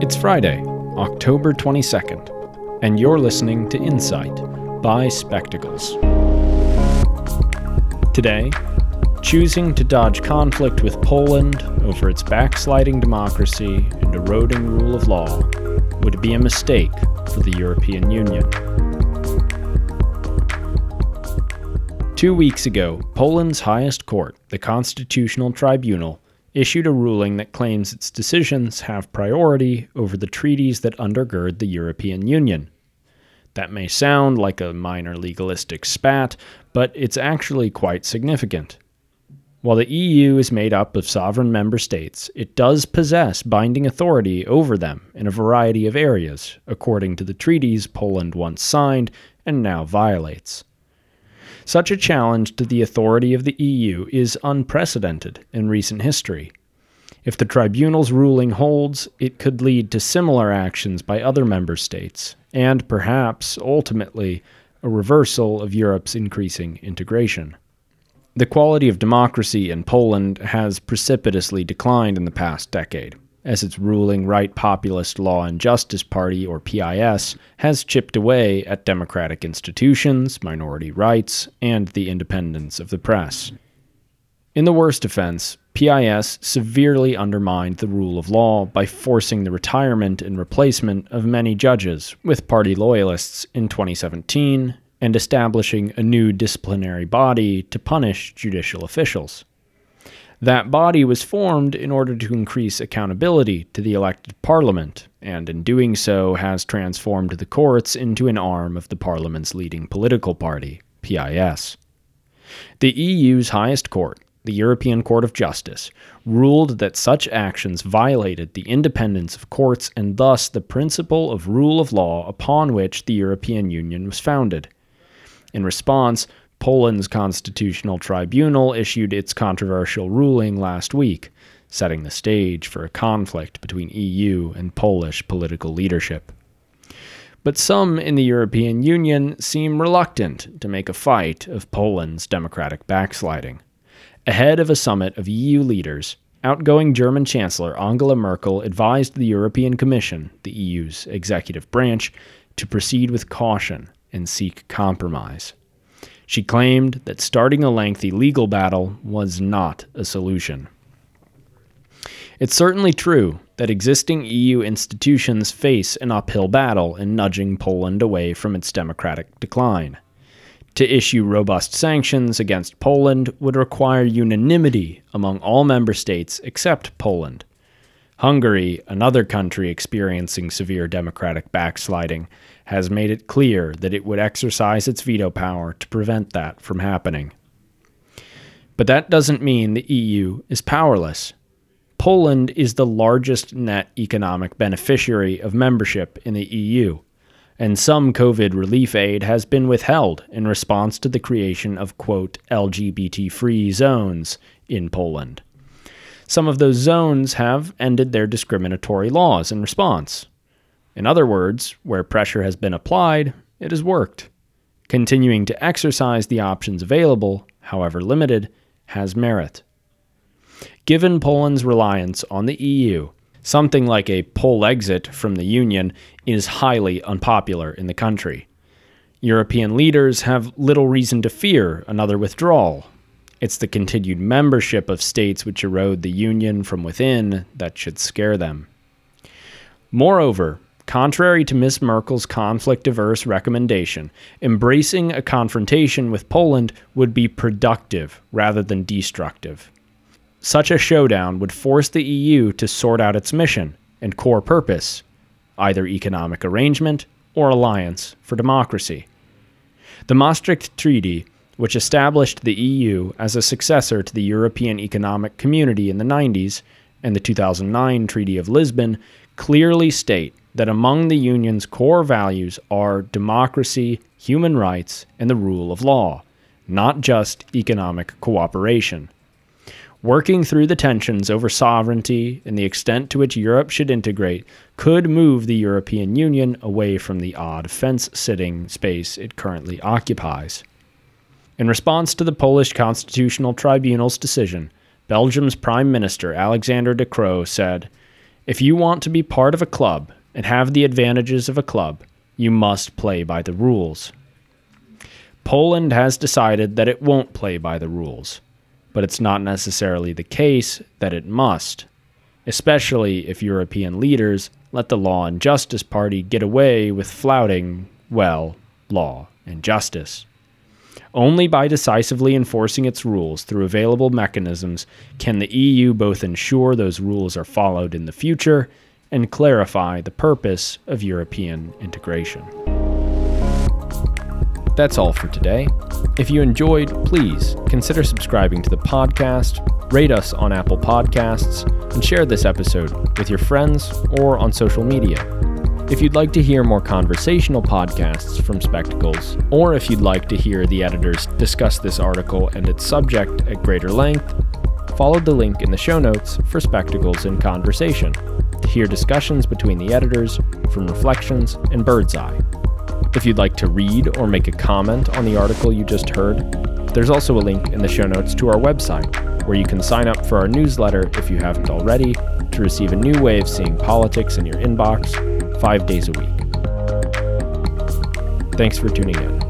It's Friday, October 22nd, and you're listening to Insight by Spectacles. Today, choosing to dodge conflict with Poland over its backsliding democracy and eroding rule of law would be a mistake for the European Union. Two weeks ago, Poland's highest court, the Constitutional Tribunal, issued a ruling that claims its decisions have priority over the treaties that undergird the European Union. That may sound like a minor legalistic spat, but it's actually quite significant. While the EU is made up of sovereign member states, it does possess binding authority over them in a variety of areas, according to the treaties Poland once signed and now violates. Such a challenge to the authority of the EU is unprecedented in recent history. If the tribunal's ruling holds, it could lead to similar actions by other member states, and perhaps, ultimately, a reversal of Europe's increasing integration. The quality of democracy in Poland has precipitously declined in the past decade as its ruling right populist Law and Justice Party, or PIS, has chipped away at democratic institutions, minority rights, and the independence of the press. In the worst offense, PIS severely undermined the rule of law by forcing the retirement and replacement of many judges with party loyalists in 2017 and establishing a new disciplinary body to punish judicial officials. That body was formed in order to increase accountability to the elected parliament, and in doing so has transformed the courts into an arm of the parliament's leading political party, PIS. The EU's highest court, the European Court of Justice, ruled that such actions violated the independence of courts and thus the principle of rule of law upon which the European Union was founded. In response, Poland's constitutional tribunal issued its controversial ruling last week, setting the stage for a conflict between EU and Polish political leadership. But some in the European Union seem reluctant to make a fight of Poland's democratic backsliding. Ahead of a summit of EU leaders, outgoing German Chancellor Angela Merkel advised the European Commission, the EU's executive branch, to proceed with caution and seek compromise. She claimed that starting a lengthy legal battle was not a solution. It's certainly true that existing EU institutions face an uphill battle in nudging Poland away from its democratic decline. To issue robust sanctions against Poland would require unanimity among all member states except Poland. Hungary, another country experiencing severe democratic backsliding, has made it clear that it would exercise its veto power to prevent that from happening. But that doesn't mean the EU is powerless. Poland is the largest net economic beneficiary of membership in the EU, and some COVID relief aid has been withheld in response to the creation of, quote, LGBT free zones in Poland. Some of those zones have ended their discriminatory laws in response. In other words, where pressure has been applied, it has worked. Continuing to exercise the options available, however limited, has merit. Given Poland's reliance on the EU, something like a Polexit from the Union is highly unpopular in the country. European leaders have little reason to fear another withdrawal, it's the continued membership of states which erode the Union from within that should scare them. Moreover, contrary to Ms. Merkel's conflict averse recommendation, embracing a confrontation with Poland would be productive rather than destructive. Such a showdown would force the EU to sort out its mission and core purpose, either economic arrangement or alliance for democracy. The Maastricht Treaty which established the EU as a successor to the European Economic Community in the 90s, and the 2009 Treaty of Lisbon clearly state that among the Union's core values are democracy, human rights, and the rule of law, not just economic cooperation. Working through the tensions over sovereignty and the extent to which Europe should integrate could move the European Union away from the odd fence sitting space it currently occupies. In response to the Polish Constitutional Tribunal's decision, Belgium's Prime Minister Alexander De Croo said, If you want to be part of a club and have the advantages of a club, you must play by the rules. Poland has decided that it won't play by the rules, but it's not necessarily the case that it must, especially if European leaders let the Law and Justice Party get away with flouting, well, law and justice. Only by decisively enforcing its rules through available mechanisms can the EU both ensure those rules are followed in the future and clarify the purpose of European integration. That's all for today. If you enjoyed, please consider subscribing to the podcast, rate us on Apple Podcasts, and share this episode with your friends or on social media. If you'd like to hear more conversational podcasts from Spectacles, or if you'd like to hear the editors discuss this article and its subject at greater length, follow the link in the show notes for Spectacles in Conversation to hear discussions between the editors from Reflections and Birdseye. If you'd like to read or make a comment on the article you just heard, there's also a link in the show notes to our website, where you can sign up for our newsletter if you haven't already to receive a new way of seeing politics in your inbox five days a week. Thanks for tuning in.